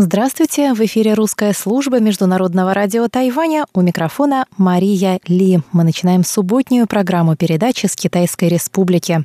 Здравствуйте! В эфире русская служба Международного радио Тайваня. У микрофона Мария Ли. Мы начинаем субботнюю программу передачи с Китайской Республики.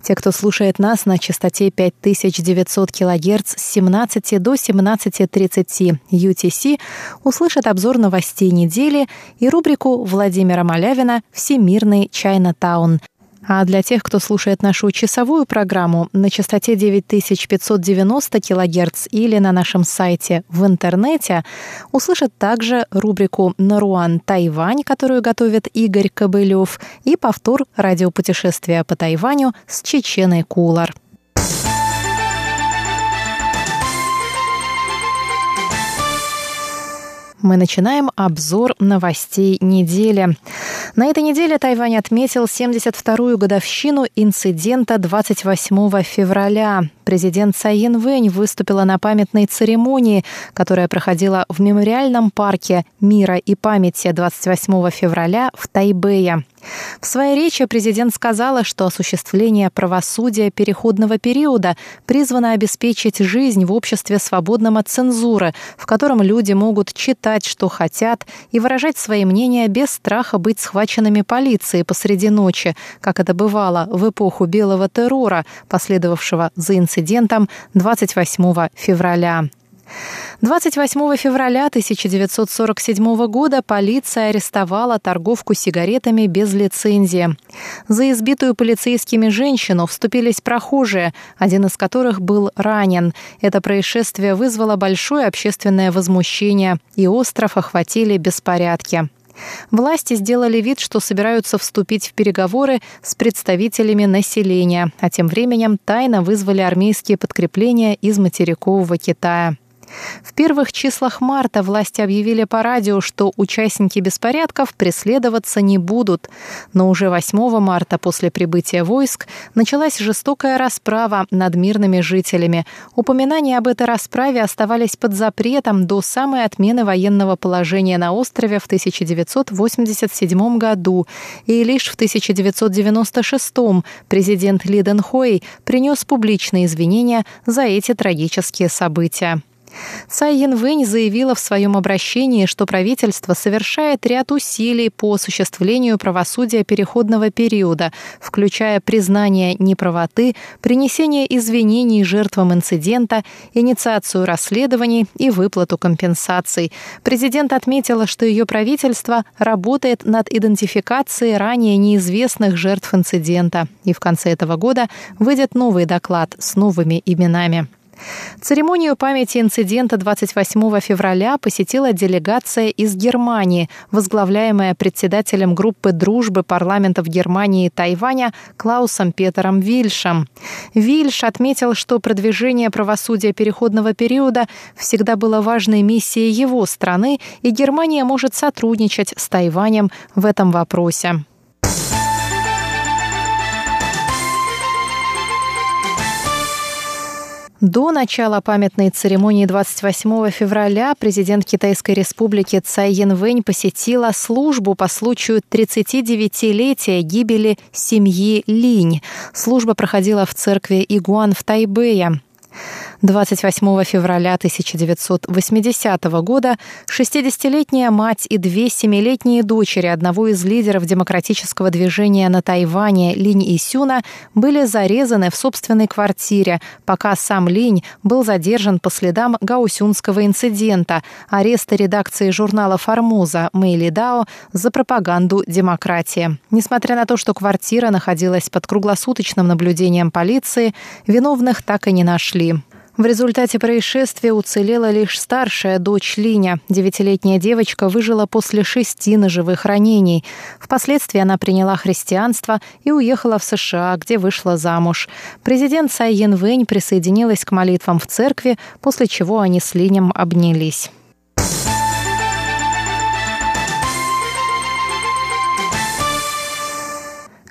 Те, кто слушает нас на частоте 5900 кГц с 17 до 17.30 UTC, услышат обзор новостей недели и рубрику Владимира Малявина «Всемирный Чайна-таун», а для тех, кто слушает нашу часовую программу на частоте 9590 кГц или на нашем сайте в интернете, услышат также рубрику «Наруан Тайвань», которую готовит Игорь Кобылев, и повтор радиопутешествия по Тайваню с Чеченой Кулар. Мы начинаем обзор новостей недели. На этой неделе Тайвань отметил 72-ю годовщину инцидента 28 февраля. Президент Цай Янвэнь выступила на памятной церемонии, которая проходила в мемориальном парке мира и памяти 28 февраля в Тайбэе. В своей речи президент сказала, что осуществление правосудия переходного периода призвано обеспечить жизнь в обществе свободном от цензуры, в котором люди могут читать, что хотят, и выражать свои мнения без страха быть схваченными полицией посреди ночи, как это бывало в эпоху белого террора, последовавшего за инцидентом 28 февраля. 28 февраля 1947 года полиция арестовала торговку сигаретами без лицензии. За избитую полицейскими женщину вступились прохожие, один из которых был ранен. Это происшествие вызвало большое общественное возмущение, и остров охватили беспорядки. Власти сделали вид, что собираются вступить в переговоры с представителями населения, а тем временем тайно вызвали армейские подкрепления из материкового Китая. В первых числах марта власти объявили по радио, что участники беспорядков преследоваться не будут. Но уже 8 марта после прибытия войск началась жестокая расправа над мирными жителями. Упоминания об этой расправе оставались под запретом до самой отмены военного положения на острове в 1987 году. И лишь в 1996 президент Ли Дэн Хой принес публичные извинения за эти трагические события. Цай Янвэнь заявила в своем обращении, что правительство совершает ряд усилий по осуществлению правосудия переходного периода, включая признание неправоты, принесение извинений жертвам инцидента, инициацию расследований и выплату компенсаций. Президент отметила, что ее правительство работает над идентификацией ранее неизвестных жертв инцидента. И в конце этого года выйдет новый доклад с новыми именами. Церемонию памяти инцидента 28 февраля посетила делегация из Германии, возглавляемая председателем группы дружбы парламентов Германии и Тайваня Клаусом Петером Вильшем. Вильш отметил, что продвижение правосудия переходного периода всегда было важной миссией его страны, и Германия может сотрудничать с Тайванем в этом вопросе. До начала памятной церемонии 28 февраля президент Китайской республики Цай Янвэнь посетила службу по случаю 39-летия гибели семьи Линь. Служба проходила в церкви Игуан в Тайбэе. 28 февраля 1980 года 60-летняя мать и две семилетние дочери одного из лидеров демократического движения на Тайване Линь Исюна были зарезаны в собственной квартире, пока сам Линь был задержан по следам гаусюнского инцидента, ареста редакции журнала «Формоза» Мэйли Дао за пропаганду демократии. Несмотря на то, что квартира находилась под круглосуточным наблюдением полиции, виновных так и не нашли. В результате происшествия уцелела лишь старшая дочь Линя. Девятилетняя девочка выжила после шести ножевых ранений. Впоследствии она приняла христианство и уехала в США, где вышла замуж. Президент Цай Янвэнь присоединилась к молитвам в церкви, после чего они с Линем обнялись.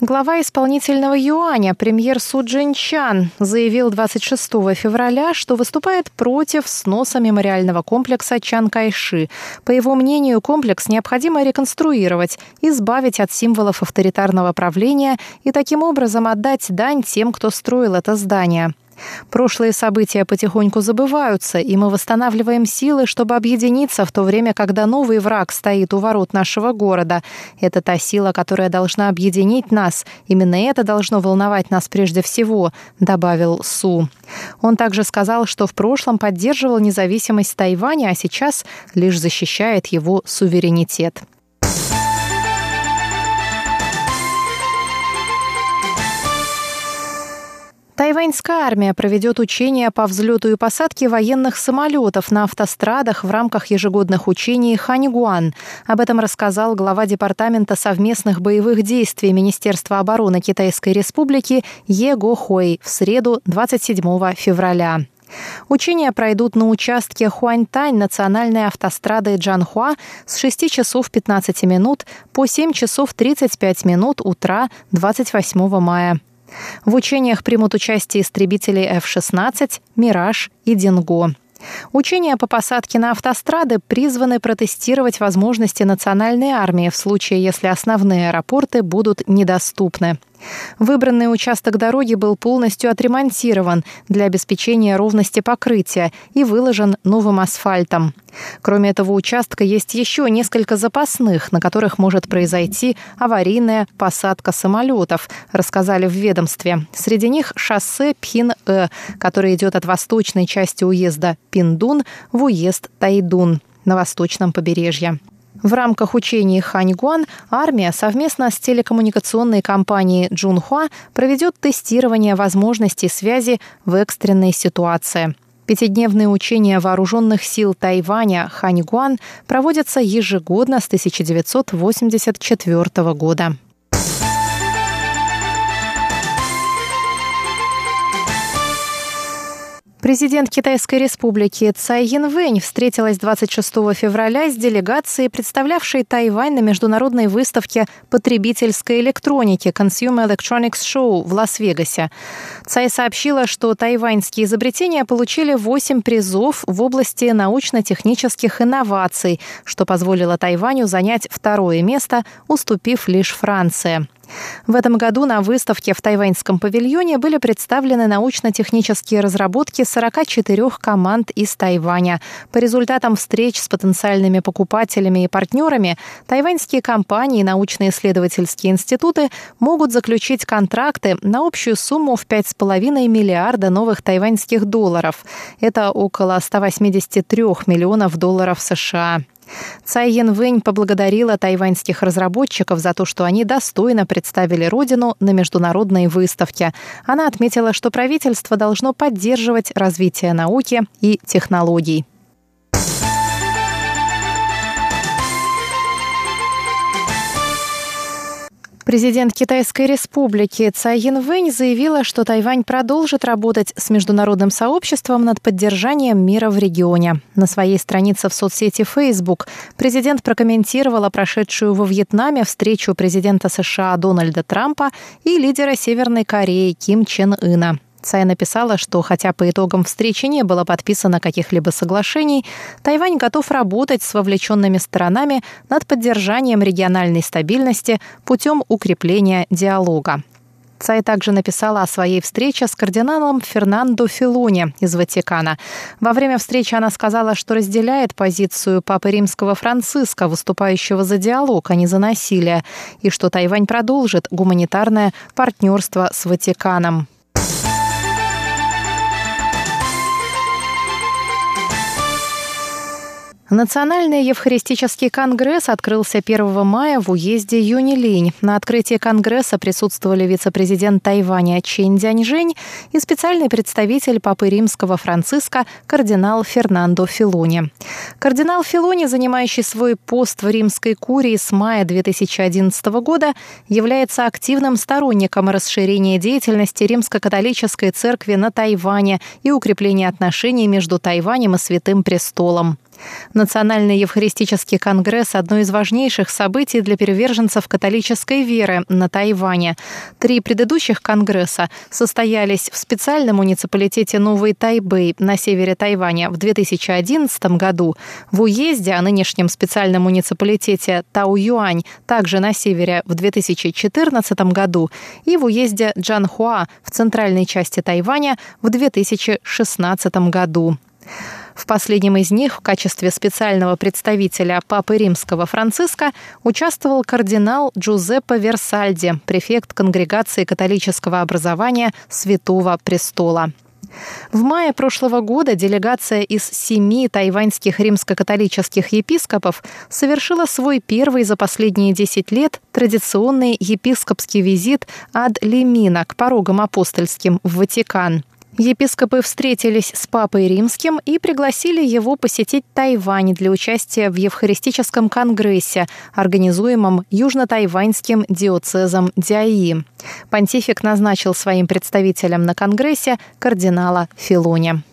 Глава исполнительного юаня, премьер Су Джинчан, заявил 26 февраля, что выступает против сноса мемориального комплекса Чан Кайши. По его мнению, комплекс необходимо реконструировать, избавить от символов авторитарного правления и таким образом отдать дань тем, кто строил это здание. Прошлые события потихоньку забываются, и мы восстанавливаем силы, чтобы объединиться в то время, когда новый враг стоит у ворот нашего города. Это та сила, которая должна объединить нас. Именно это должно волновать нас прежде всего», — добавил Су. Он также сказал, что в прошлом поддерживал независимость Тайваня, а сейчас лишь защищает его суверенитет. Тайваньская армия проведет учения по взлету и посадке военных самолетов на автострадах в рамках ежегодных учений Ханьгуан. Об этом рассказал глава Департамента совместных боевых действий Министерства обороны Китайской Республики Е Го Хой в среду 27 февраля. Учения пройдут на участке Хуаньтань национальной автострады Джанхуа с 6 часов 15 минут по 7 часов 35 минут утра 28 мая. В учениях примут участие истребители F-16, «Мираж» и «Динго». Учения по посадке на автострады призваны протестировать возможности национальной армии в случае, если основные аэропорты будут недоступны. Выбранный участок дороги был полностью отремонтирован для обеспечения ровности покрытия и выложен новым асфальтом. Кроме этого участка есть еще несколько запасных, на которых может произойти аварийная посадка самолетов, рассказали в ведомстве. Среди них шоссе Пхин-Э, которое идет от восточной части уезда Пиндун в уезд Тайдун на восточном побережье. В рамках учений Ханьгуан армия совместно с телекоммуникационной компанией Джунхуа проведет тестирование возможностей связи в экстренной ситуации. Пятидневные учения вооруженных сил Тайваня Ханьгуан проводятся ежегодно с 1984 года. Президент Китайской республики Цай Янвэнь встретилась 26 февраля с делегацией, представлявшей Тайвань на международной выставке потребительской электроники Consumer Electronics Show в Лас-Вегасе. Цай сообщила, что тайваньские изобретения получили 8 призов в области научно-технических инноваций, что позволило Тайваню занять второе место, уступив лишь Франции. В этом году на выставке в тайваньском павильоне были представлены научно-технические разработки 44 команд из Тайваня. По результатам встреч с потенциальными покупателями и партнерами тайваньские компании и научно-исследовательские институты могут заключить контракты на общую сумму в 5,5 миллиарда новых тайваньских долларов. Это около 183 миллионов долларов США. Цай Янвэнь поблагодарила тайваньских разработчиков за то, что они достойно представили родину на международной выставке. Она отметила, что правительство должно поддерживать развитие науки и технологий. Президент Китайской республики Цай Янвэнь заявила, что Тайвань продолжит работать с международным сообществом над поддержанием мира в регионе. На своей странице в соцсети Facebook президент прокомментировала прошедшую во Вьетнаме встречу президента США Дональда Трампа и лидера Северной Кореи Ким Чен Ына. Цай написала, что хотя по итогам встречи не было подписано каких-либо соглашений, Тайвань готов работать с вовлеченными сторонами над поддержанием региональной стабильности путем укрепления диалога. Цай также написала о своей встрече с кардиналом Фернандо Филони из Ватикана. Во время встречи она сказала, что разделяет позицию Папы Римского Франциска, выступающего за диалог, а не за насилие, и что Тайвань продолжит гуманитарное партнерство с Ватиканом. Национальный Евхаристический конгресс открылся 1 мая в уезде Юнилинь. На открытии конгресса присутствовали вице-президент Тайваня Чен Дяньжэнь и специальный представитель Папы Римского Франциска кардинал Фернандо Филони. Кардинал Филони, занимающий свой пост в римской курии с мая 2011 года, является активным сторонником расширения деятельности Римско-католической церкви на Тайване и укрепления отношений между Тайванем и Святым Престолом. Национальный Евхаристический конгресс – одно из важнейших событий для приверженцев католической веры на Тайване. Три предыдущих конгресса состоялись в специальном муниципалитете Новый Тайбэй на севере Тайваня в 2011 году, в уезде о нынешнем специальном муниципалитете Тау-Юань также на севере в 2014 году и в уезде Джанхуа в центральной части Тайваня в 2016 году. В последнем из них в качестве специального представителя Папы Римского Франциска участвовал кардинал Джузеппе Версальди, префект Конгрегации католического образования Святого Престола. В мае прошлого года делегация из семи тайваньских римско-католических епископов совершила свой первый за последние 10 лет традиционный епископский визит ад Лемина к порогам апостольским в Ватикан. Епископы встретились с Папой Римским и пригласили его посетить Тайвань для участия в Евхаристическом конгрессе, организуемом Южно-Тайваньским диоцезом Дяи. Понтифик назначил своим представителем на конгрессе кардинала Филони.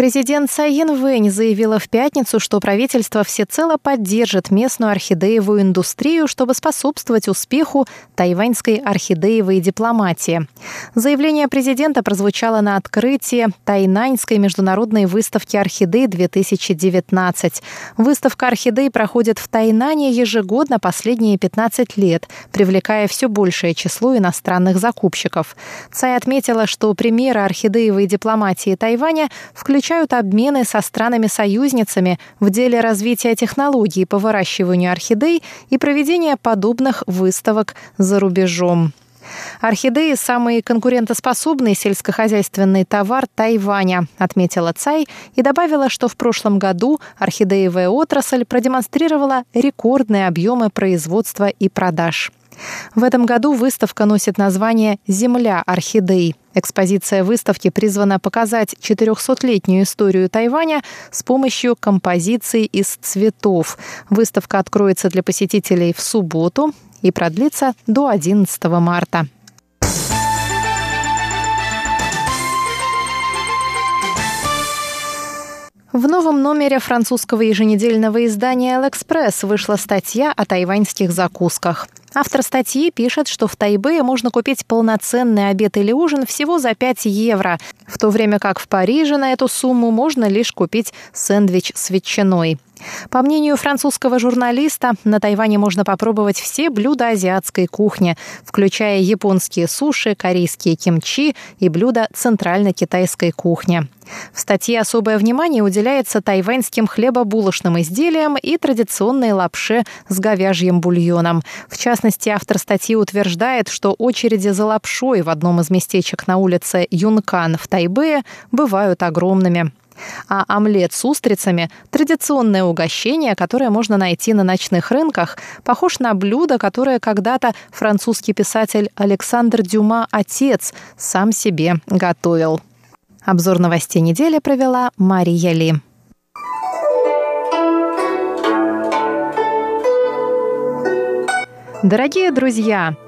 Президент Цай Вэнь заявила в пятницу, что правительство всецело поддержит местную орхидеевую индустрию, чтобы способствовать успеху тайваньской орхидеевой дипломатии. Заявление президента прозвучало на открытии Тайнаньской международной выставки орхидей 2019. Выставка орхидей проходит в Тайнане ежегодно последние 15 лет, привлекая все большее число иностранных закупщиков. Цай отметила, что примеры орхидеевой дипломатии Тайваня включают включают обмены со странами-союзницами в деле развития технологий по выращиванию орхидей и проведения подобных выставок за рубежом. Орхидеи – самый конкурентоспособный сельскохозяйственный товар Тайваня, отметила Цай и добавила, что в прошлом году орхидеевая отрасль продемонстрировала рекордные объемы производства и продаж. В этом году выставка носит название «Земля орхидей». Экспозиция выставки призвана показать 400-летнюю историю Тайваня с помощью композиций из цветов. Выставка откроется для посетителей в субботу и продлится до 11 марта. В новом номере французского еженедельного издания «L'Express» вышла статья о тайваньских закусках. Автор статьи пишет, что в Тайбе можно купить полноценный обед или ужин всего за 5 евро, в то время как в Париже на эту сумму можно лишь купить сэндвич с ветчиной. По мнению французского журналиста, на Тайване можно попробовать все блюда азиатской кухни, включая японские суши, корейские кимчи и блюда центрально-китайской кухни. В статье особое внимание уделяется тайваньским хлебобулочным изделиям и традиционной лапше с говяжьим бульоном. В частности, автор статьи утверждает, что очереди за лапшой в одном из местечек на улице Юнкан в Тайбэе бывают огромными. А омлет с устрицами – традиционное угощение, которое можно найти на ночных рынках, похож на блюдо, которое когда-то французский писатель Александр Дюма «Отец» сам себе готовил. Обзор новостей недели провела Мария Ли. Дорогие друзья,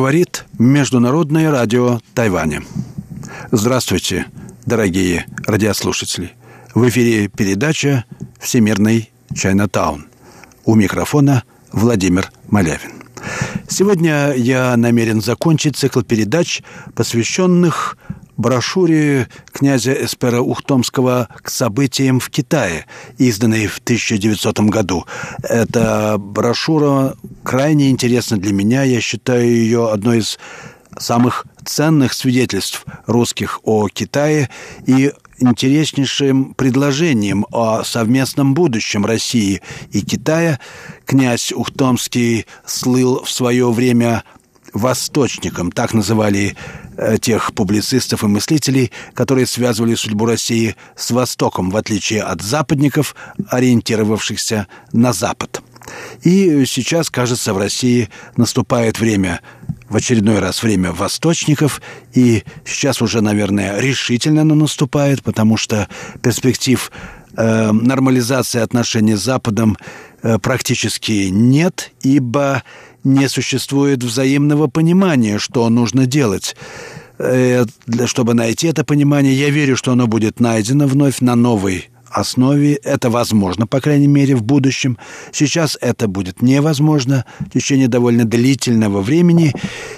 Говорит Международное радио Тайваня. Здравствуйте, дорогие радиослушатели. В эфире передача «Всемирный Чайнатаун». У микрофона Владимир Малявин. Сегодня я намерен закончить цикл передач, посвященных брошюре князя Эспера Ухтомского к событиям в Китае, изданной в 1900 году. Эта брошюра крайне интересна для меня. Я считаю ее одной из самых ценных свидетельств русских о Китае и интереснейшим предложением о совместном будущем России и Китая. Князь Ухтомский слыл в свое время восточником, так называли э, тех публицистов и мыслителей, которые связывали судьбу России с Востоком, в отличие от западников, ориентировавшихся на Запад. И сейчас, кажется, в России наступает время, в очередной раз время восточников, и сейчас уже, наверное, решительно оно наступает, потому что перспектив э, нормализации отношений с Западом э, практически нет, ибо не существует взаимного понимания, что нужно делать. Э, для, чтобы найти это понимание, я верю, что оно будет найдено вновь на новой основе. Это возможно, по крайней мере, в будущем. Сейчас это будет невозможно в течение довольно длительного времени.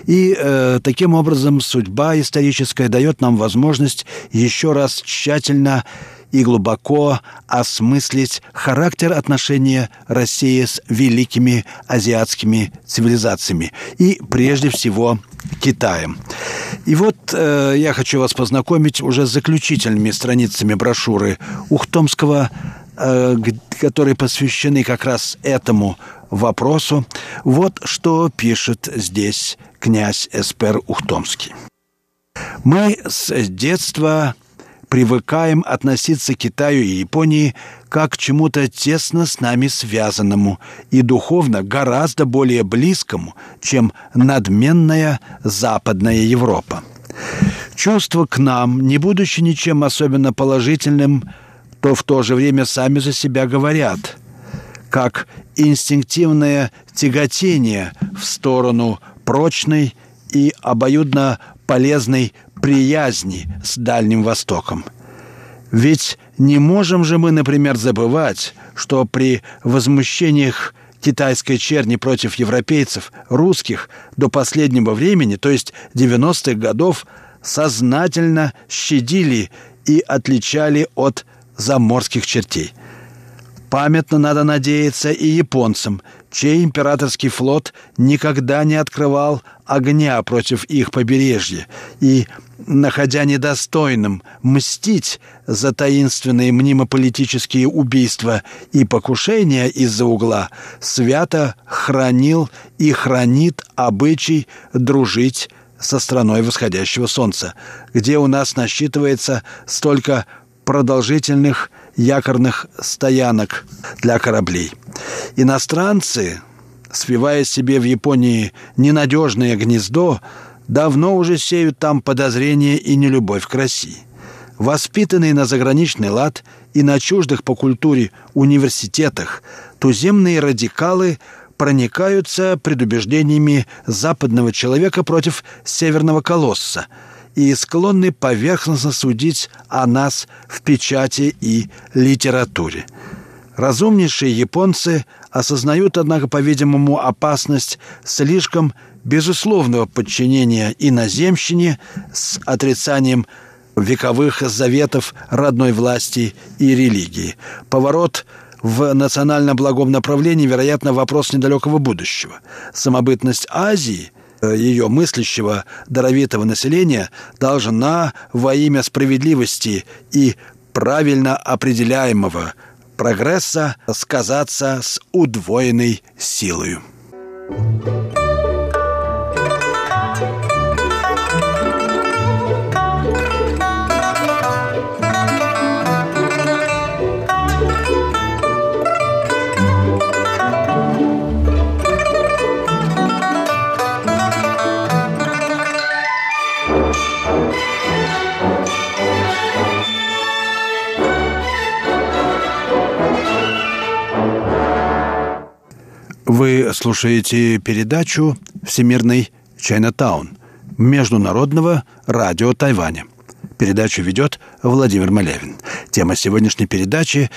И э, таким образом судьба историческая дает нам возможность еще раз тщательно и глубоко осмыслить характер отношения России с великими азиатскими цивилизациями и прежде всего Китаем. И вот э, я хочу вас познакомить уже с заключительными страницами брошюры Ухтомского, э, которые посвящены как раз этому вопросу. Вот что пишет здесь князь Эспер Ухтомский. Мы с детства привыкаем относиться к Китаю и Японии как к чему-то тесно с нами связанному и духовно гораздо более близкому, чем надменная Западная Европа. Чувства к нам, не будучи ничем особенно положительным, то в то же время сами за себя говорят, как инстинктивное тяготение в сторону прочной и обоюдно полезной приязни с Дальним Востоком. Ведь не можем же мы, например, забывать, что при возмущениях китайской черни против европейцев, русских, до последнего времени, то есть 90-х годов, сознательно щадили и отличали от заморских чертей. Памятно надо надеяться и японцам, чей императорский флот никогда не открывал огня против их побережья и находя недостойным мстить за таинственные мнемополитические убийства и покушения из-за угла, свято хранил и хранит обычай дружить со страной восходящего солнца, где у нас насчитывается столько продолжительных якорных стоянок для кораблей. Иностранцы, свивая себе в Японии ненадежное гнездо, давно уже сеют там подозрения и нелюбовь к России. Воспитанные на заграничный лад и на чуждых по культуре университетах, туземные радикалы проникаются предубеждениями западного человека против северного колосса и склонны поверхностно судить о нас в печати и литературе. Разумнейшие японцы осознают, однако, по-видимому, опасность слишком безусловного подчинения иноземщине с отрицанием вековых заветов родной власти и религии. Поворот в национально благом направлении, вероятно, вопрос недалекого будущего. Самобытность Азии ее мыслящего даровитого населения должна во имя справедливости и правильно определяемого прогресса сказаться с удвоенной силой. Вы слушаете передачу «Всемирный Чайнатаун» Международного радио Тайваня. Передачу ведет Владимир Малявин. Тема сегодняшней передачи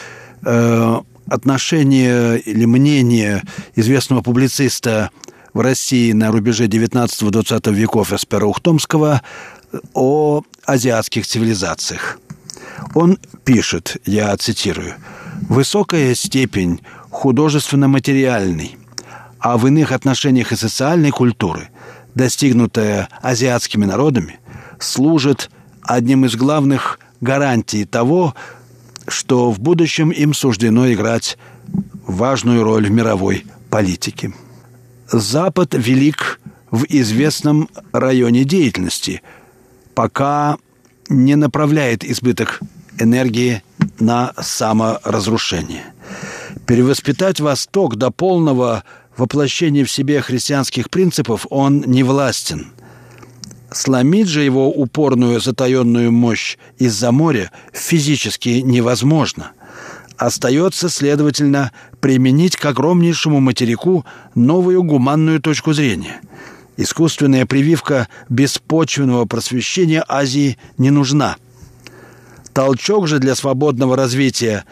э, отношение или мнение известного публициста в России на рубеже 19-20 веков Эспера Ухтомского о азиатских цивилизациях. Он пишет, я цитирую, «Высокая степень художественно-материальной, а в иных отношениях и социальной культуры, достигнутая азиатскими народами, служит одним из главных гарантий того, что в будущем им суждено играть важную роль в мировой политике. Запад велик в известном районе деятельности, пока не направляет избыток энергии на саморазрушение. Перевоспитать Восток до полного воплощения в себе христианских принципов он не властен. Сломить же его упорную затаенную мощь из-за моря физически невозможно. Остается, следовательно, применить к огромнейшему материку новую гуманную точку зрения. Искусственная прививка беспочвенного просвещения Азии не нужна. Толчок же для свободного развития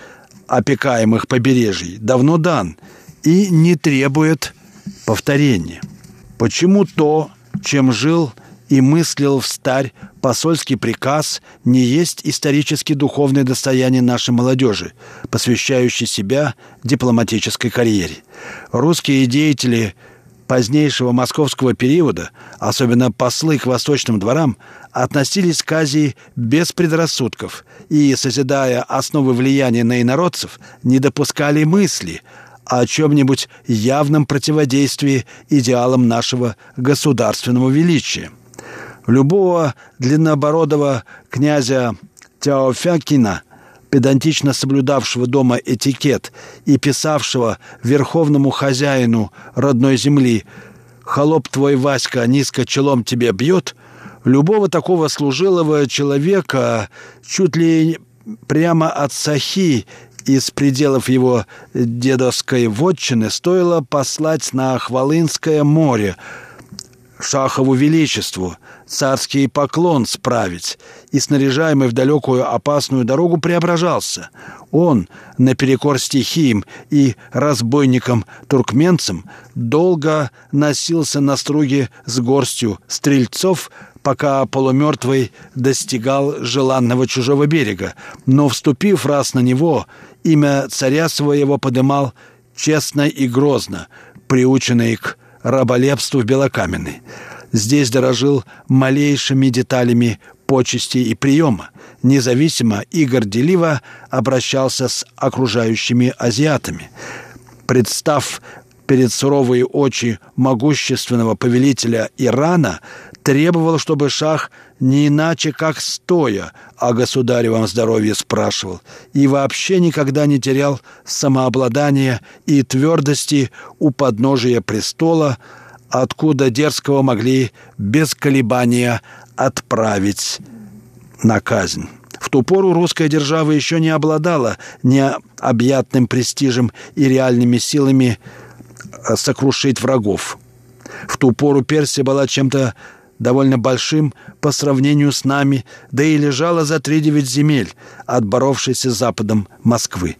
опекаемых побережий давно дан и не требует повторения. Почему то, чем жил и мыслил в старь посольский приказ, не есть исторически духовное достояние нашей молодежи, посвящающей себя дипломатической карьере. Русские деятели позднейшего московского периода, особенно послы к восточным дворам, относились к Азии без предрассудков и, созидая основы влияния на инородцев, не допускали мысли о чем-нибудь явном противодействии идеалам нашего государственного величия. Любого длиннобородого князя Тяофякина – педантично соблюдавшего дома этикет и писавшего верховному хозяину родной земли «Холоп твой, Васька, низко челом тебе бьет», любого такого служилого человека чуть ли прямо от Сахи из пределов его дедовской вотчины стоило послать на Хвалынское море – Шахову Величеству, царский поклон справить, и снаряжаемый в далекую опасную дорогу преображался. Он, наперекор стихиям и разбойникам-туркменцам, долго носился на струге с горстью стрельцов, пока полумертвый достигал желанного чужого берега, но, вступив раз на него, имя царя своего подымал честно и грозно, приученный к раболепству в Белокаменной. Здесь дорожил малейшими деталями почести и приема. Независимо и горделиво обращался с окружающими азиатами. Представ перед суровые очи могущественного повелителя Ирана, требовал, чтобы шах не иначе, как стоя о государевом здоровье спрашивал и вообще никогда не терял самообладания и твердости у подножия престола, откуда дерзкого могли без колебания отправить на казнь. В ту пору русская держава еще не обладала необъятным престижем и реальными силами э, сокрушить врагов. В ту пору Персия была чем-то довольно большим по сравнению с нами, да и лежала за три девять земель, отборовшейся западом Москвы.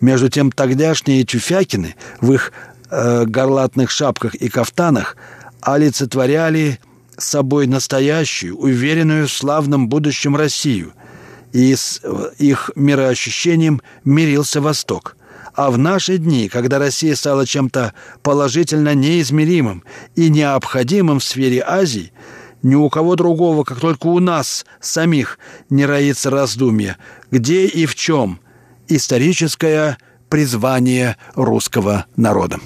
Между тем тогдашние тюфякины в их э, горлатных шапках и кафтанах олицетворяли собой настоящую, уверенную в славном будущем Россию, и с их мироощущением мирился Восток. А в наши дни, когда Россия стала чем-то положительно неизмеримым и необходимым в сфере Азии, ни у кого другого, как только у нас самих, не роится раздумье, где и в чем историческое призвание русского народа.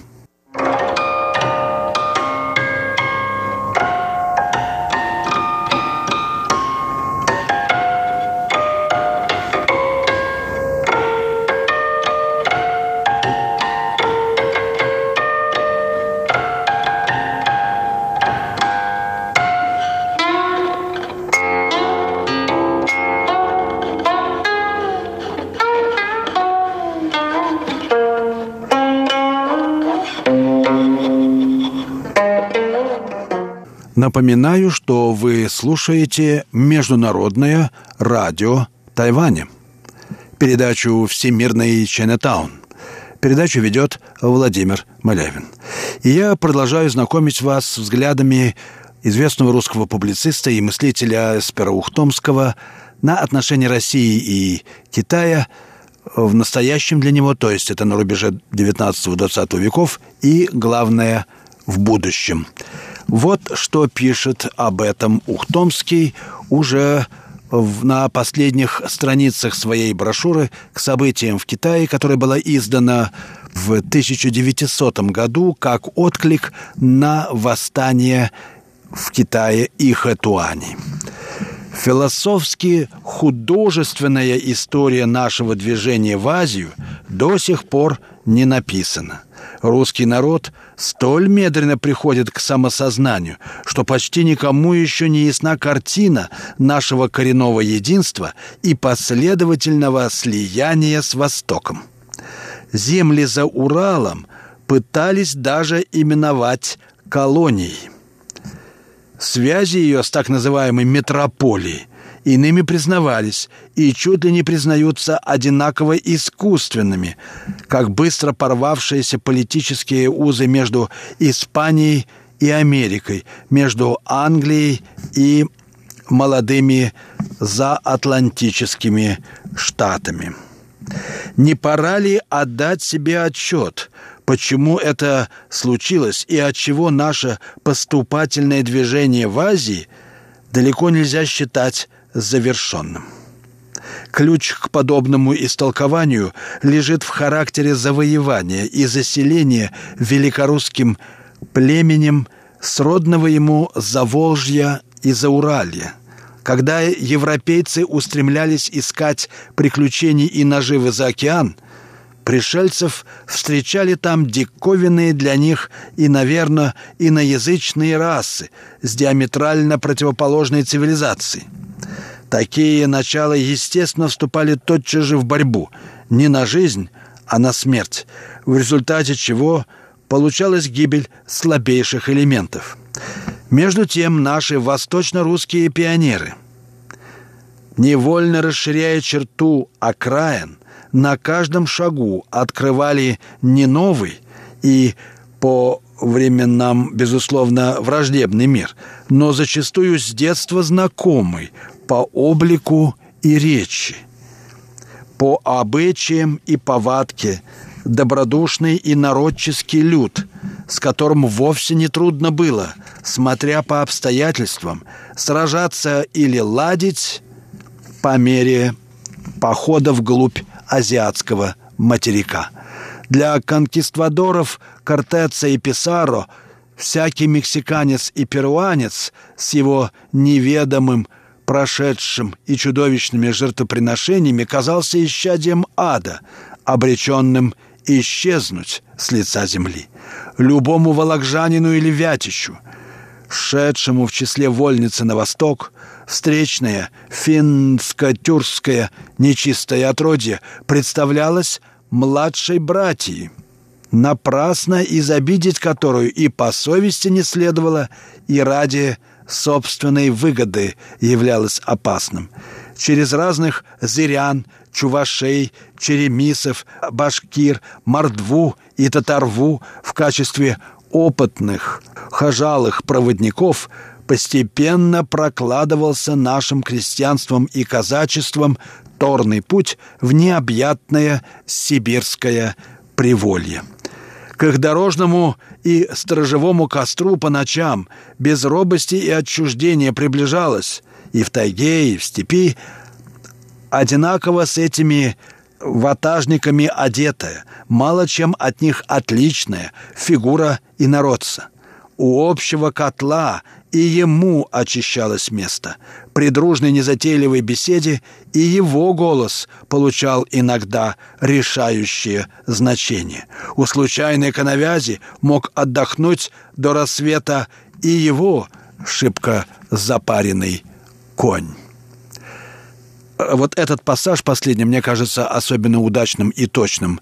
Напоминаю, что вы слушаете Международное радио Тайваня, передачу «Всемирный Чайнатаун». Передачу ведет Владимир Малявин. И я продолжаю знакомить вас с взглядами известного русского публициста и мыслителя Спироухтомского на отношения России и Китая в настоящем для него, то есть это на рубеже 19-20 веков, и, главное, в будущем – вот что пишет об этом Ухтомский уже на последних страницах своей брошюры к событиям в Китае, которая была издана в 1900 году как отклик на восстание в Китае и Хэтуани. Философски художественная история нашего движения в Азию до сих пор не написана. Русский народ – столь медленно приходит к самосознанию, что почти никому еще не ясна картина нашего коренного единства и последовательного слияния с Востоком. Земли за Уралом пытались даже именовать колонией. Связи ее с так называемой метрополией иными признавались и чуть ли не признаются одинаково искусственными, как быстро порвавшиеся политические узы между Испанией и Америкой, между Англией и молодыми заатлантическими штатами. Не пора ли отдать себе отчет, почему это случилось и от чего наше поступательное движение в Азии далеко нельзя считать завершенным. Ключ к подобному истолкованию лежит в характере завоевания и заселения великорусским племенем сродного ему Заволжья и Зауралья. Когда европейцы устремлялись искать приключений и наживы за океан – пришельцев встречали там диковинные для них и, наверное, иноязычные расы с диаметрально противоположной цивилизацией. Такие начала, естественно, вступали тотчас же в борьбу, не на жизнь, а на смерть, в результате чего получалась гибель слабейших элементов. Между тем наши восточно-русские пионеры, невольно расширяя черту окраин, на каждом шагу открывали не новый и по временам, безусловно, враждебный мир, но зачастую с детства знакомый по облику и речи, по обычаям и повадке, добродушный и народческий люд, с которым вовсе не трудно было, смотря по обстоятельствам, сражаться или ладить по мере похода вглубь азиатского материка. Для конкиствадоров Кортеца и Писаро всякий мексиканец и перуанец с его неведомым прошедшим и чудовищными жертвоприношениями казался исчадием ада, обреченным исчезнуть с лица земли. Любому волокжанину или вятищу, шедшему в числе вольницы на восток, встречное финско-тюркское нечистое отродье представлялось младшей братьей, напрасно изобидеть которую и по совести не следовало, и ради собственной выгоды являлось опасным. Через разных зырян, чувашей, черемисов, башкир, мордву и татарву в качестве опытных, хожалых проводников постепенно прокладывался нашим крестьянством и казачеством торный путь в необъятное сибирское приволье. К их дорожному и сторожевому костру по ночам без робости и отчуждения приближалась и в тайге, и в степи одинаково с этими ватажниками одетая, мало чем от них отличная фигура инородца. У общего котла и ему очищалось место. При дружной незатейливой беседе и его голос получал иногда решающее значение. У случайной коновязи мог отдохнуть до рассвета и его шибко запаренный конь. Вот этот пассаж последний мне кажется особенно удачным и точным,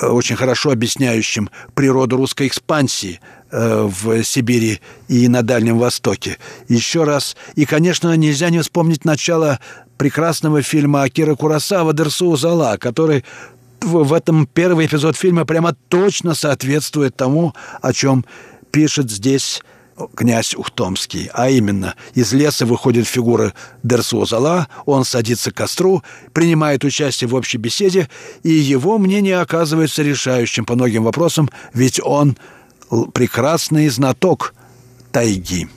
очень хорошо объясняющим природу русской экспансии – Э, в Сибири и на Дальнем Востоке. Еще раз. И, конечно, нельзя не вспомнить начало прекрасного фильма Акира Курасава «Дерсу Зала», который в этом первый эпизод фильма прямо точно соответствует тому, о чем пишет здесь князь Ухтомский. А именно, из леса выходит фигура Дерсу Зала, он садится к костру, принимает участие в общей беседе, и его мнение оказывается решающим по многим вопросам, ведь он – прекрасный знаток тайги.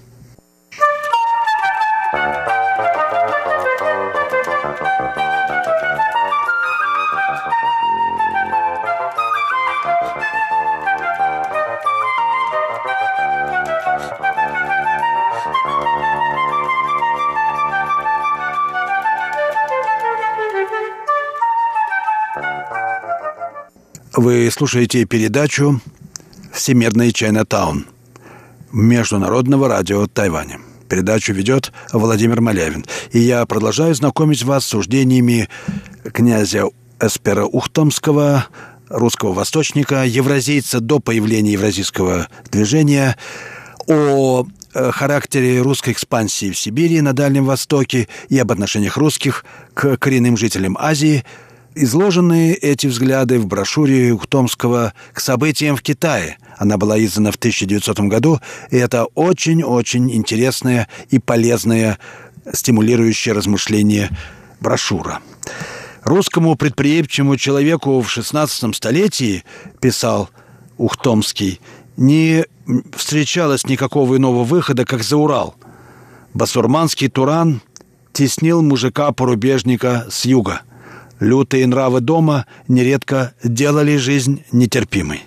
Вы слушаете передачу Всемирный Чайнатаун Международного радио Тайваня. Передачу ведет Владимир Малявин. И я продолжаю знакомить вас с суждениями князя Эспера Ухтомского, русского восточника, евразийца до появления евразийского движения, о э, характере русской экспансии в Сибири на Дальнем Востоке и об отношениях русских к коренным жителям Азии – Изложены эти взгляды в брошюре Ухтомского «К событиям в Китае». Она была издана в 1900 году, и это очень-очень интересная и полезная, стимулирующая размышление брошюра. Русскому предприимчивому человеку в XVI столетии, писал Ухтомский, не встречалось никакого иного выхода, как за Урал. Басурманский Туран теснил мужика-порубежника с юга – Лютые нравы дома нередко делали жизнь нетерпимой.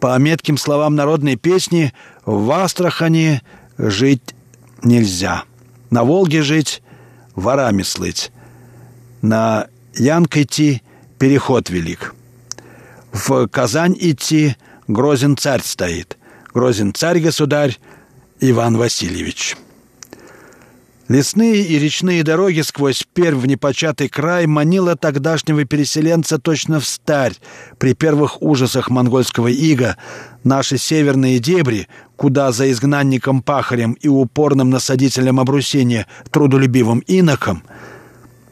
По метким словам народной песни, в Астрахани жить нельзя. На Волге жить – ворами слыть. На Янг идти – переход велик. В Казань идти – грозен царь стоит. Грозен царь-государь Иван Васильевич». Лесные и речные дороги сквозь Пермь в непочатый край манила тогдашнего переселенца точно в старь. При первых ужасах монгольского ига наши северные дебри, куда за изгнанником-пахарем и упорным насадителем обрусения трудолюбивым иноком,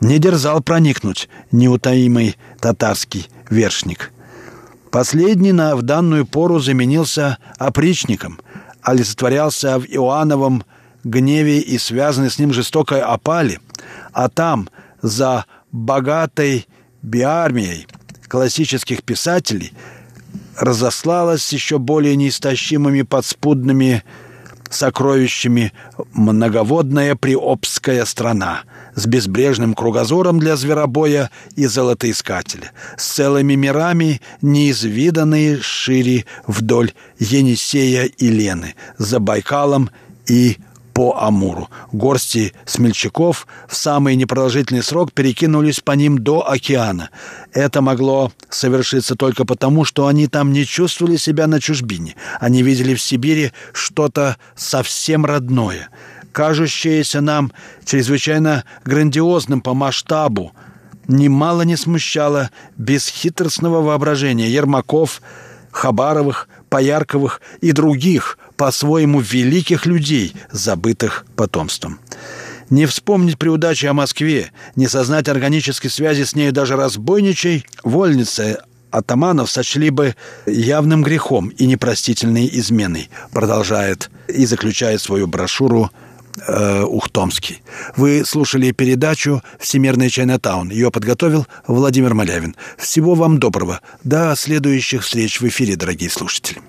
не дерзал проникнуть неутаимый татарский вершник. Последний на в данную пору заменился опричником, олицетворялся в Иоанновом гневе и связанной с ним жестокой опали, а там, за богатой биармией классических писателей, разослалась еще более неистощимыми подспудными сокровищами многоводная приобская страна с безбрежным кругозором для зверобоя и золотоискателя, с целыми мирами, неизвиданные шире вдоль Енисея и Лены, за Байкалом и по Амуру. Горсти смельчаков в самый непродолжительный срок перекинулись по ним до океана. Это могло совершиться только потому, что они там не чувствовали себя на чужбине. Они видели в Сибири что-то совсем родное, кажущееся нам чрезвычайно грандиозным по масштабу, немало не смущало бесхитростного воображения Ермаков, Хабаровых, Поярковых и других по-своему великих людей, забытых потомством. Не вспомнить при удаче о Москве, не сознать органической связи с нею даже разбойничей, вольницы атаманов сочли бы явным грехом и непростительной изменой, продолжает и заключает свою брошюру э, Ухтомский. Вы слушали передачу «Всемирный Чайнатаун». Ее подготовил Владимир Малявин. Всего вам доброго. До следующих встреч в эфире, дорогие слушатели.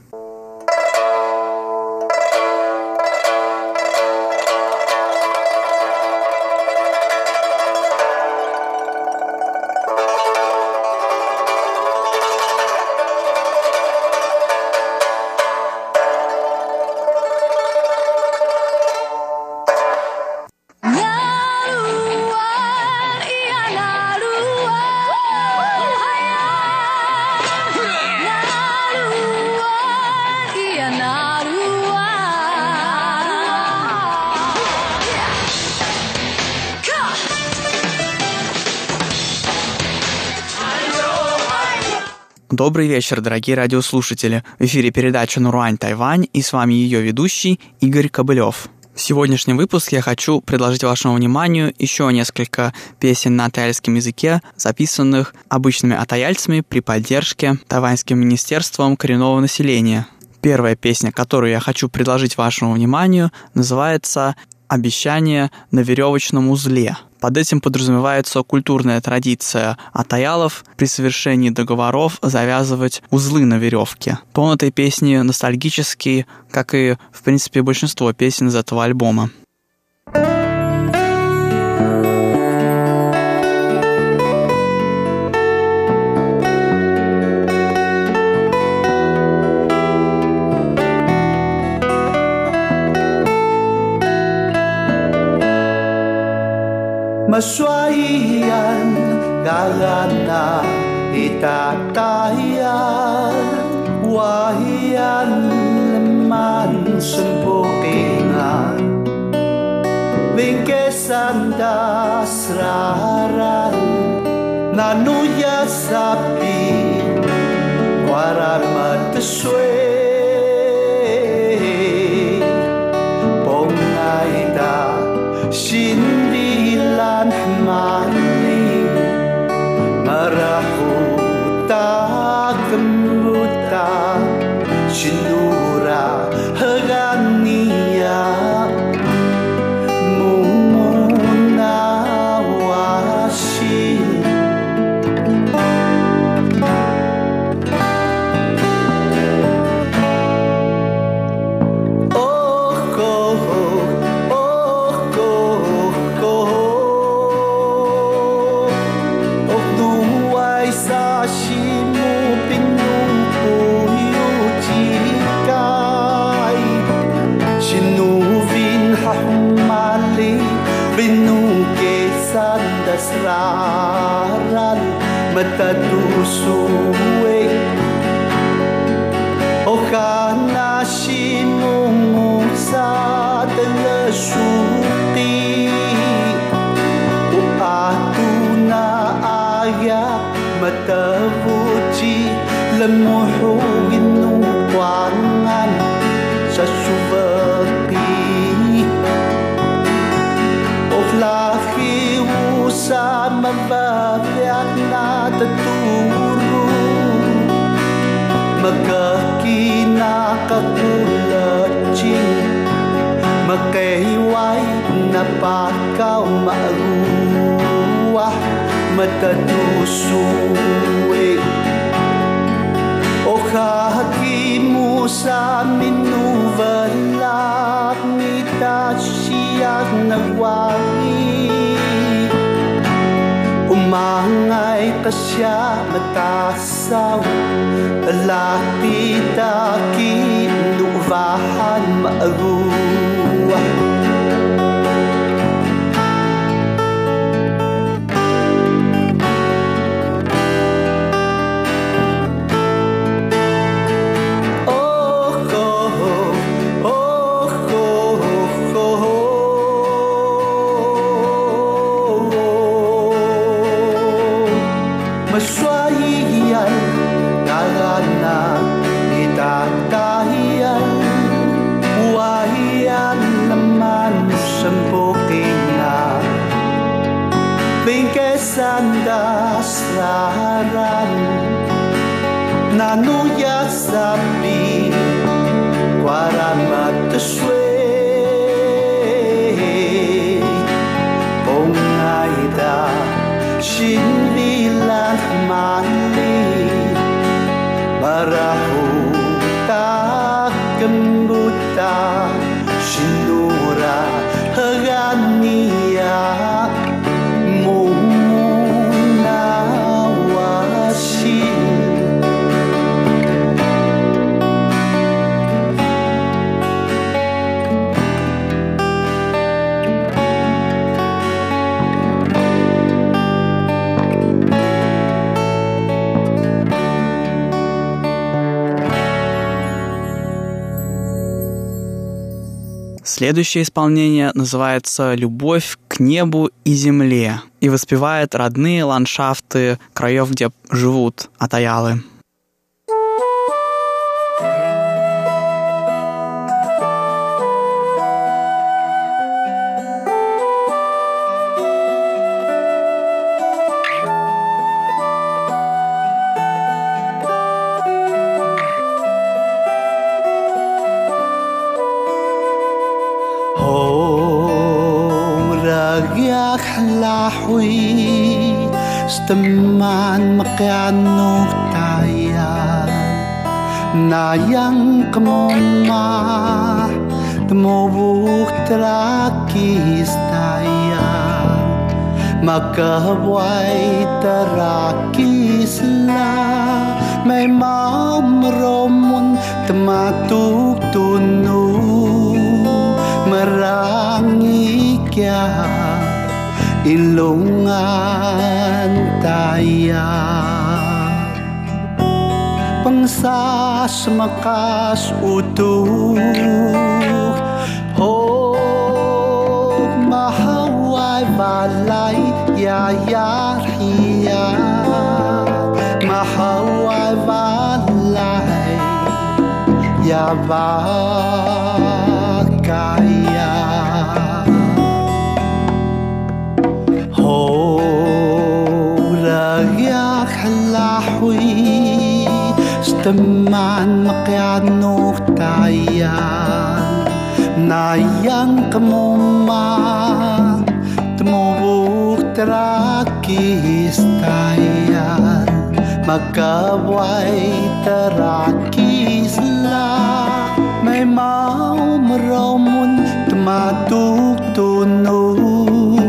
Добрый вечер, дорогие радиослушатели. В эфире передача «Нуруань Тайвань» и с вами ее ведущий Игорь Кобылев. В сегодняшнем выпуске я хочу предложить вашему вниманию еще несколько песен на тайском языке, записанных обычными атаяльцами при поддержке Тайваньским министерством коренного населения. Первая песня, которую я хочу предложить вашему вниманию, называется «Обещание на веревочном узле». Под этим подразумевается культурная традиция атаялов при совершении договоров завязывать узлы на веревке. Тон этой песни ностальгический, как и, в принципе, большинство песен из этого альбома. Maswayan galana itatayan Wahiyan leman sempukingan Bingkesan dasraran Nanuya sapi Waran mateswe Pongaida menemani kaasraran matatusuway o kanashi mo sa talasuti o ato na mata oh, matavuchi lamuhi ng paakyat na taturo Magkakinakatulad ching Makahiway na pakaw maaruwa Matatusuwi O kahakimu sa minuvalak Nita siya nagwagi 망할 것이야 마타싸우 라피다 김 누바한 마루와 Nanu Nanuya shwe Bongaida Shinbilan Barah Следующее исполнение называется «Любовь к небу и земле» и воспевает родные ландшафты краев, где живут атаялы. Nayang kamoma Tumubuk terakis taya Makahaway terakis la. May mamromun tematuk tunu Merangi kya ilungan taya pangsas makas utuk Hok oh, mahawai balai ya ya hiya Mahawai balai ya balai Jeman makyano tayan Nayang kamuma Tumubuk terakis tayan. Magkaway terakis la May mau meromun Tumatuk tunuk.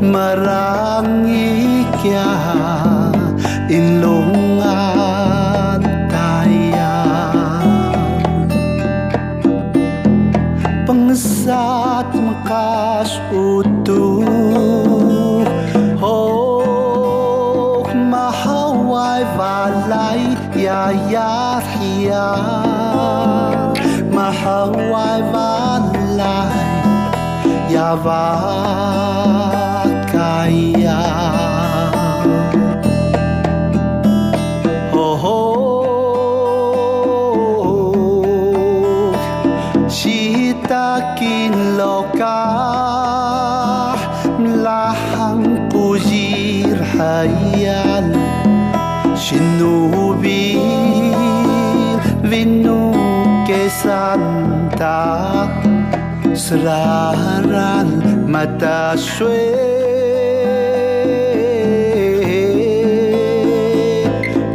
Marangik ya hoài vãn lại ya va kaya ho ho shita shinubi vinu ke santak selaran mata sue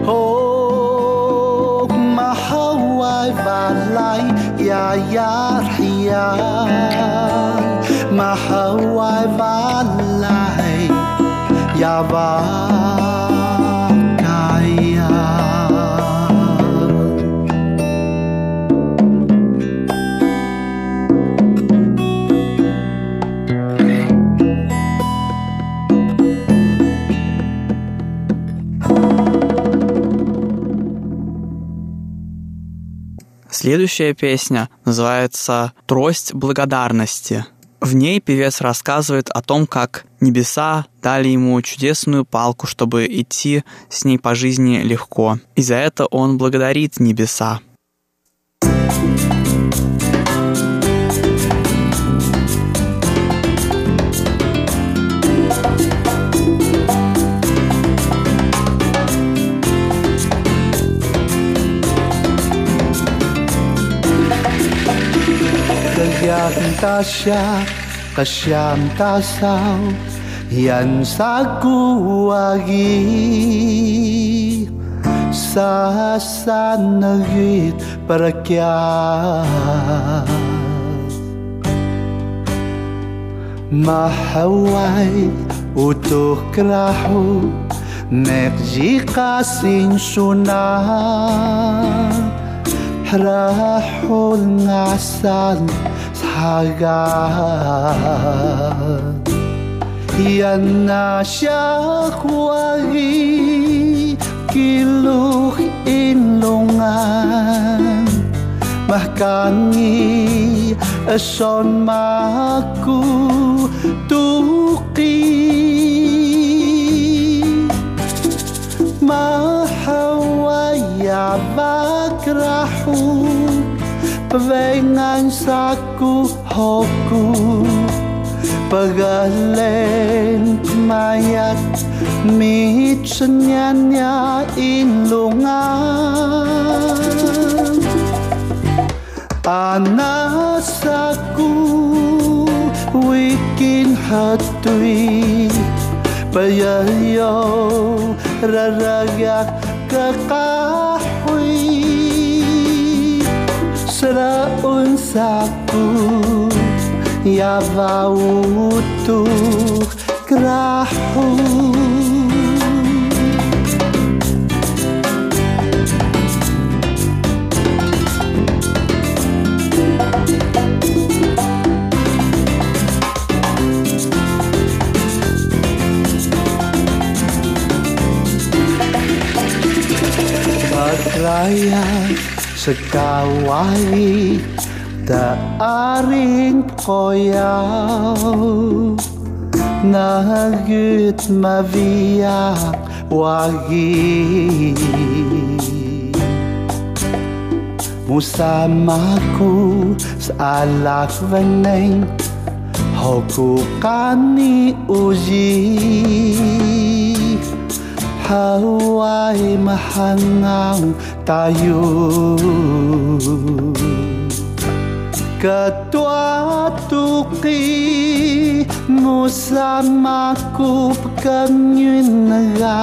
hok mahawai valai ya ya ya mahawai valai ya valai Следующая песня называется «Трость благодарности». В ней певец рассказывает о том, как небеса дали ему чудесную палку, чтобы идти с ней по жизни легко. И за это он благодарит небеса. Tasya, kasyam tasaw, yan sa kuwagi. Sa sanagit para kya Mahaway utuh krahu Nekji kasing sunah ريح العسل حاجة Yanasak wari kiluk ilungan Mahkangi eson maku tuki. Mahau ja vakrahu Pengen saku hoku. Pagalen mayat Mitsenyannya ilungan. Anasaku, wikin hatui. Payayo raraga kakak sapo Iava ya utu krahu Raya sekawai tak aring koyau Nagit maviyak wagi Musamaku sa alak vaneng Hoku kani uji. Hawaii mahangaw tayo Katuatuki musama kup kamyunaga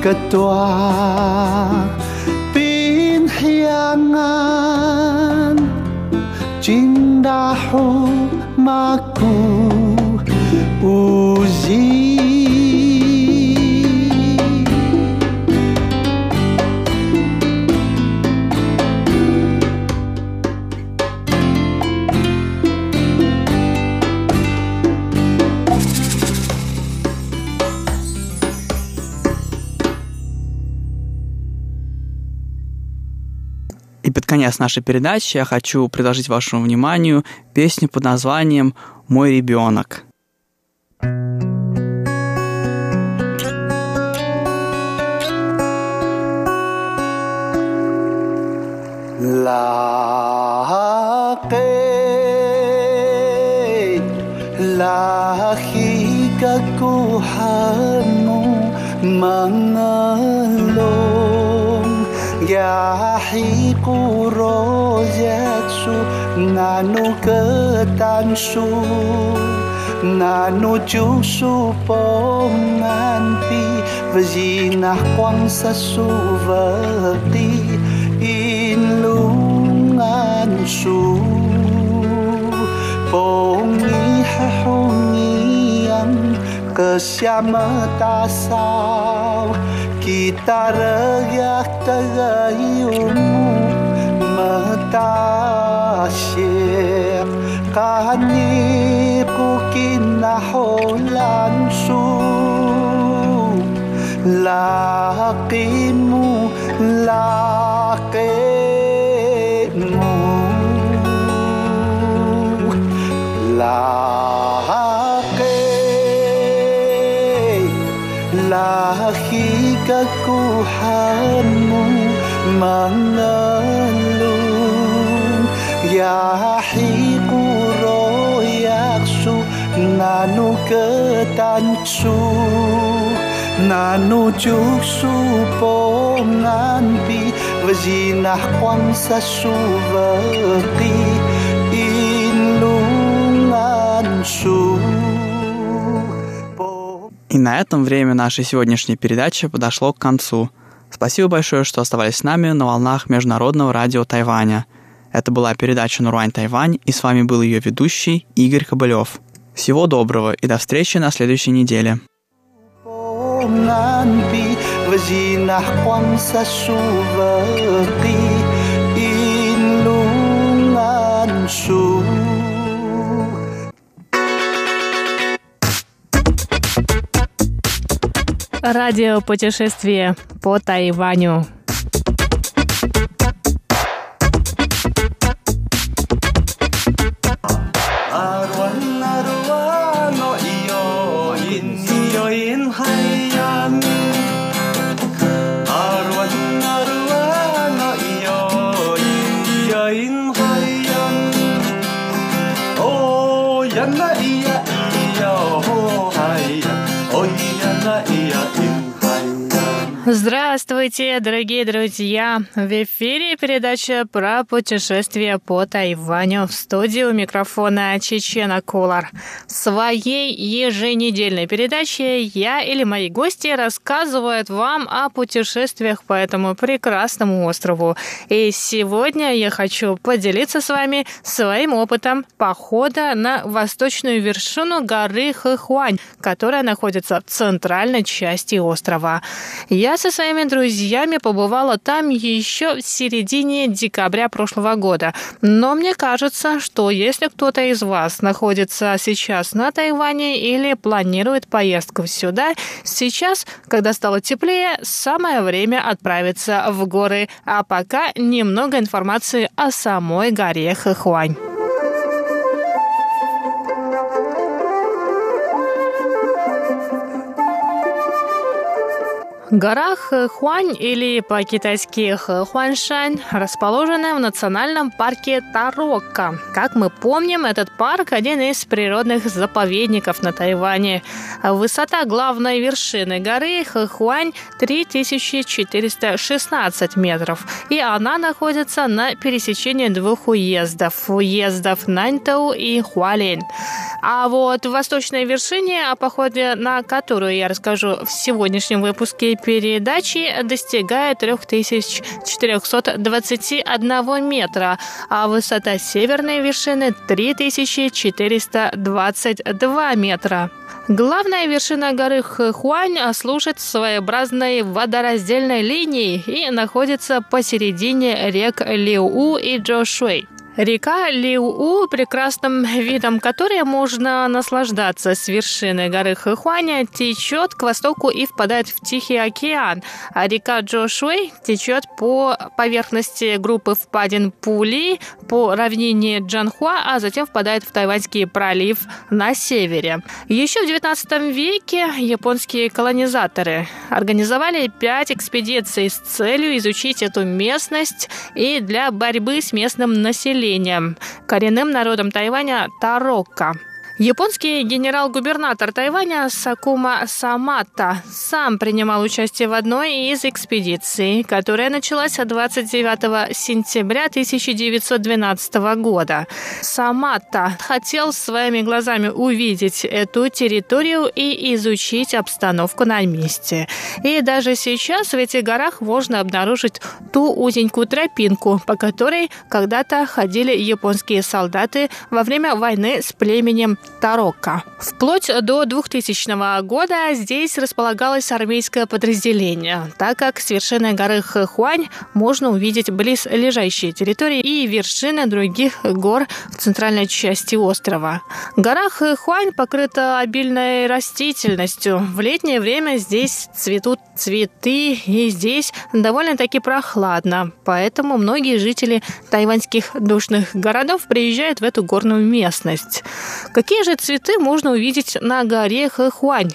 Katua pinhiangan Cindahu maku uji конец нашей передачи я хочу предложить вашему вниманию песню под названием «Мой ребенок». Laki Laki kakuhanmu Mangalong ku ro yesu na nu ke tan su na nu chu su po man pi ve ji na quang sa su ve ti, in lu ngan su. Po ni ha ho ni an ke siama ta sao? Kita rakyat tagayunmu ta xếp cả ni cô kín na hồ lan su là kim mu là kế mu là kế là khi các cô hát mu mang. ngờ Yahi kuroyaksu Nanu ketansu Nanu juksu ponganpi Vazinah kwang sasuvaki Inlungan su И на этом время нашей сегодняшней передачи подошло к концу. Спасибо большое, что оставались с нами на волнах Международного радио Тайваня. Это была передача «Нуруань Тайвань», и с вами был ее ведущий Игорь Кобылев. Всего доброго и до встречи на следующей неделе. Радио путешествие по Тайваню. Здравствуйте, дорогие друзья! В эфире передача про путешествия по Тайваню. В студии у микрофона Чечена Кулар. В своей еженедельной передаче я или мои гости рассказывают вам о путешествиях по этому прекрасному острову. И сегодня я хочу поделиться с вами своим опытом похода на восточную вершину горы Хэхуань, которая находится в центральной части острова. Я со своими друзьями побывала там еще в середине декабря прошлого года. Но мне кажется, что если кто-то из вас находится сейчас на Тайване или планирует поездку сюда, сейчас, когда стало теплее, самое время отправиться в горы. А пока немного информации о самой горе Хэхуань. Гора Хуань или по-китайски Хуаншань расположена в национальном парке Тарокка. Как мы помним, этот парк один из природных заповедников на Тайване. Высота главной вершины горы Хуань 3416 метров, и она находится на пересечении двух уездов, уездов Наньтоу и Хуалин. А вот в восточной вершине, о походе на которую я расскажу в сегодняшнем выпуске передачи, достигает 3421 метра, а высота северной вершины 3422 метра. Главная вершина горы Хуань служит своеобразной водораздельной линией и находится посередине рек Лиу и Джошуэй. Река Лиу, прекрасным видом которой можно наслаждаться. С вершины горы Хэхуаня, течет к востоку и впадает в Тихий океан, а река Джошуэй течет по поверхности группы впадин Пули, по равнине Джанхуа, а затем впадает в Тайваньский пролив на севере. Еще в XIX веке японские колонизаторы организовали пять экспедиций с целью изучить эту местность и для борьбы с местным населением населением, коренным народом Тайваня Тарокко. Японский генерал-губернатор Тайваня Сакума Самата сам принимал участие в одной из экспедиций, которая началась 29 сентября 1912 года. Самата хотел своими глазами увидеть эту территорию и изучить обстановку на месте. И даже сейчас в этих горах можно обнаружить ту узенькую тропинку, по которой когда-то ходили японские солдаты во время войны с племенем Тарокко. Вплоть до 2000 года здесь располагалось армейское подразделение, так как с вершины горы Хэхуань можно увидеть близ лежащие территории и вершины других гор в центральной части острова. Гора Хэхуань покрыта обильной растительностью. В летнее время здесь цветут цветы, и здесь довольно-таки прохладно. Поэтому многие жители тайваньских душных городов приезжают в эту горную местность. Какие же цветы можно увидеть на горе Хэхуань?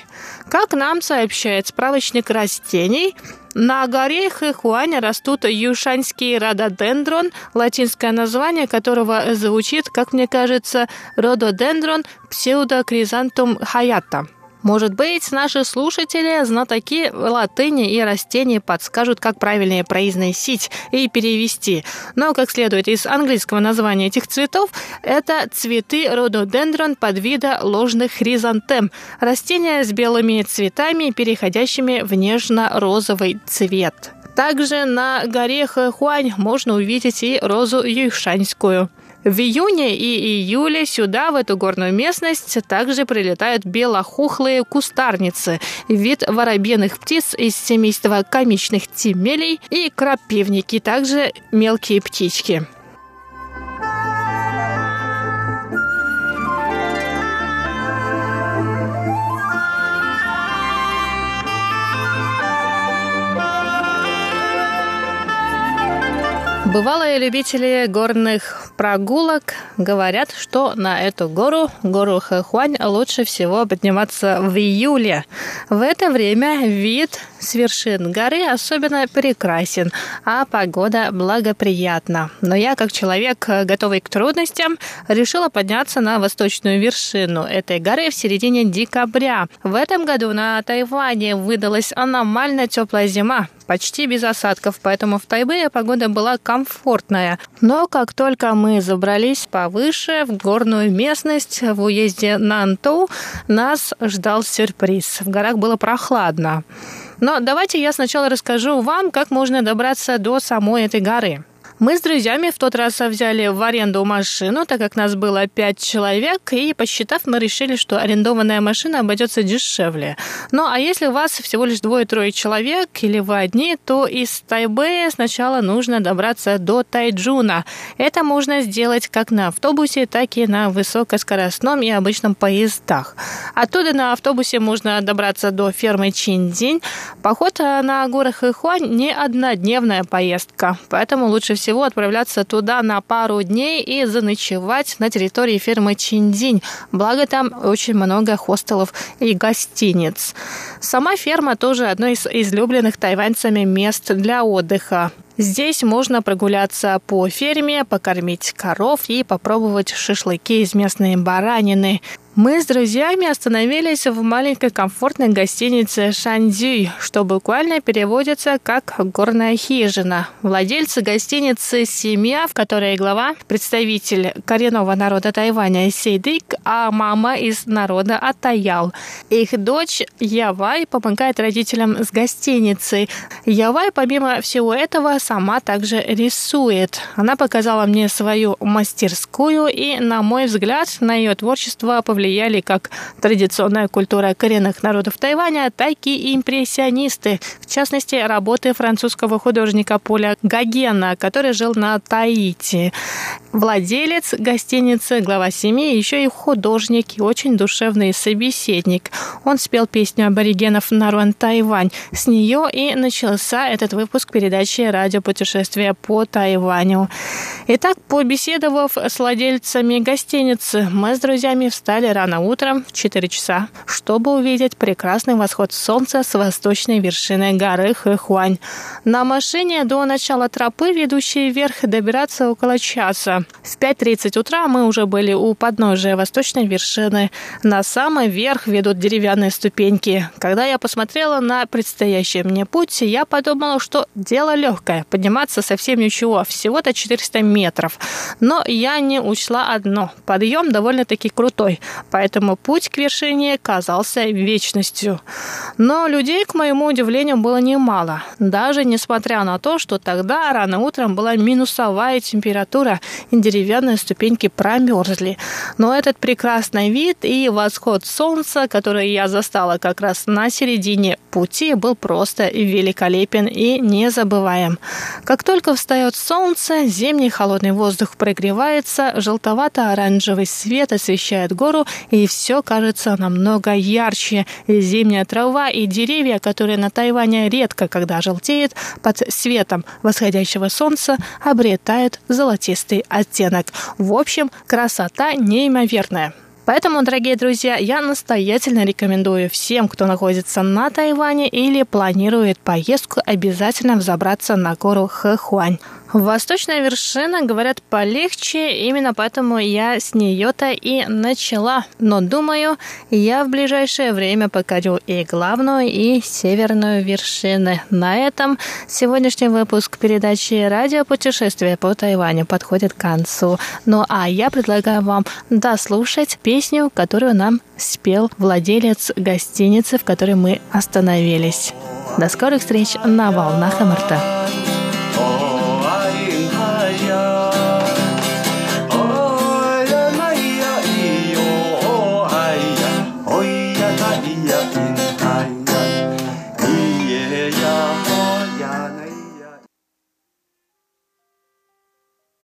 Как нам сообщает справочник растений, на горе Хэхуань растут юшаньский рододендрон, латинское название которого звучит, как мне кажется, рододендрон псевдокризантум хаята. Может быть, наши слушатели, знатоки латыни и растений подскажут, как правильнее произносить и перевести. Но, как следует из английского названия этих цветов, это цветы рододендрон подвида ложных хризантем. Растения с белыми цветами, переходящими в нежно-розовый цвет. Также на горе Хэхуань можно увидеть и розу юйшаньскую. В июне и июле сюда, в эту горную местность, также прилетают белохухлые кустарницы, вид воробьиных птиц из семейства комичных тимелей и крапивники, также мелкие птички. Бывало Немалые любители горных прогулок говорят, что на эту гору, гору Хэхуань, лучше всего подниматься в июле. В это время вид с вершин горы особенно прекрасен, а погода благоприятна. Но я, как человек, готовый к трудностям, решила подняться на восточную вершину этой горы в середине декабря. В этом году на Тайване выдалась аномально теплая зима, почти без осадков, поэтому в Тайбэе погода была комфортная. Но как только мы забрались повыше, в горную местность, в уезде Нантоу, нас ждал сюрприз. В горах было прохладно. Но давайте я сначала расскажу вам, как можно добраться до самой этой горы. Мы с друзьями в тот раз взяли в аренду машину, так как нас было пять человек, и посчитав, мы решили, что арендованная машина обойдется дешевле. Ну, а если у вас всего лишь двое-трое человек, или вы одни, то из Тайбэя сначала нужно добраться до Тайджуна. Это можно сделать как на автобусе, так и на высокоскоростном и обычном поездах. Оттуда на автобусе можно добраться до фермы Чиндзинь. Поход на горах Ихуань не однодневная поездка, поэтому лучше всего всего отправляться туда на пару дней и заночевать на территории фермы Чиндинь. Благо там очень много хостелов и гостиниц. Сама ферма тоже одно из излюбленных тайваньцами мест для отдыха. Здесь можно прогуляться по ферме, покормить коров и попробовать шашлыки из местной баранины. Мы с друзьями остановились в маленькой комфортной гостинице Шанзюй, что буквально переводится как «горная хижина». Владельцы гостиницы – семья, в которой глава – представитель коренного народа Тайваня Сейдык, а мама из народа Атаял. Их дочь Явай помогает родителям с гостиницей. Явай, помимо всего этого, сама также рисует. Она показала мне свою мастерскую, и, на мой взгляд, на ее творчество повлияла влияли как традиционная культура коренных народов Тайваня, так и импрессионисты, в частности, работы французского художника Поля Гогена, который жил на Таити. Владелец гостиницы, глава семьи, еще и художник и очень душевный собеседник. Он спел песню аборигенов Наруан Тайвань. С нее и начался этот выпуск передачи «Радиопутешествие по Тайваню». Итак, побеседовав с владельцами гостиницы, мы с друзьями встали рано утром в 4 часа, чтобы увидеть прекрасный восход солнца с восточной вершины горы Хэхуань. На машине до начала тропы, ведущей вверх, добираться около часа. В 5.30 утра мы уже были у подножия восточной вершины. На самый верх ведут деревянные ступеньки. Когда я посмотрела на предстоящий мне путь, я подумала, что дело легкое. Подниматься совсем ничего, всего-то 400 метров. Но я не учла одно. Подъем довольно-таки крутой поэтому путь к вершине казался вечностью. Но людей, к моему удивлению, было немало, даже несмотря на то, что тогда рано утром была минусовая температура, и деревянные ступеньки промерзли. Но этот прекрасный вид и восход солнца, который я застала как раз на середине пути, был просто великолепен и незабываем. Как только встает солнце, зимний холодный воздух прогревается, желтовато-оранжевый свет освещает гору, и все кажется намного ярче. Зимняя трава и деревья, которые на Тайване редко когда желтеют, под светом восходящего солнца обретают золотистый оттенок. В общем, красота неимоверная. Поэтому, дорогие друзья, я настоятельно рекомендую всем, кто находится на Тайване или планирует поездку, обязательно взобраться на гору Хэхуань. Восточная вершина, говорят, полегче, именно поэтому я с нее-то и начала. Но думаю, я в ближайшее время покорю и главную, и северную вершины. На этом сегодняшний выпуск передачи «Радиопутешествие по Тайваню» подходит к концу. Ну а я предлагаю вам дослушать песню, которую нам спел владелец гостиницы, в которой мы остановились. До скорых встреч на волнах МРТ.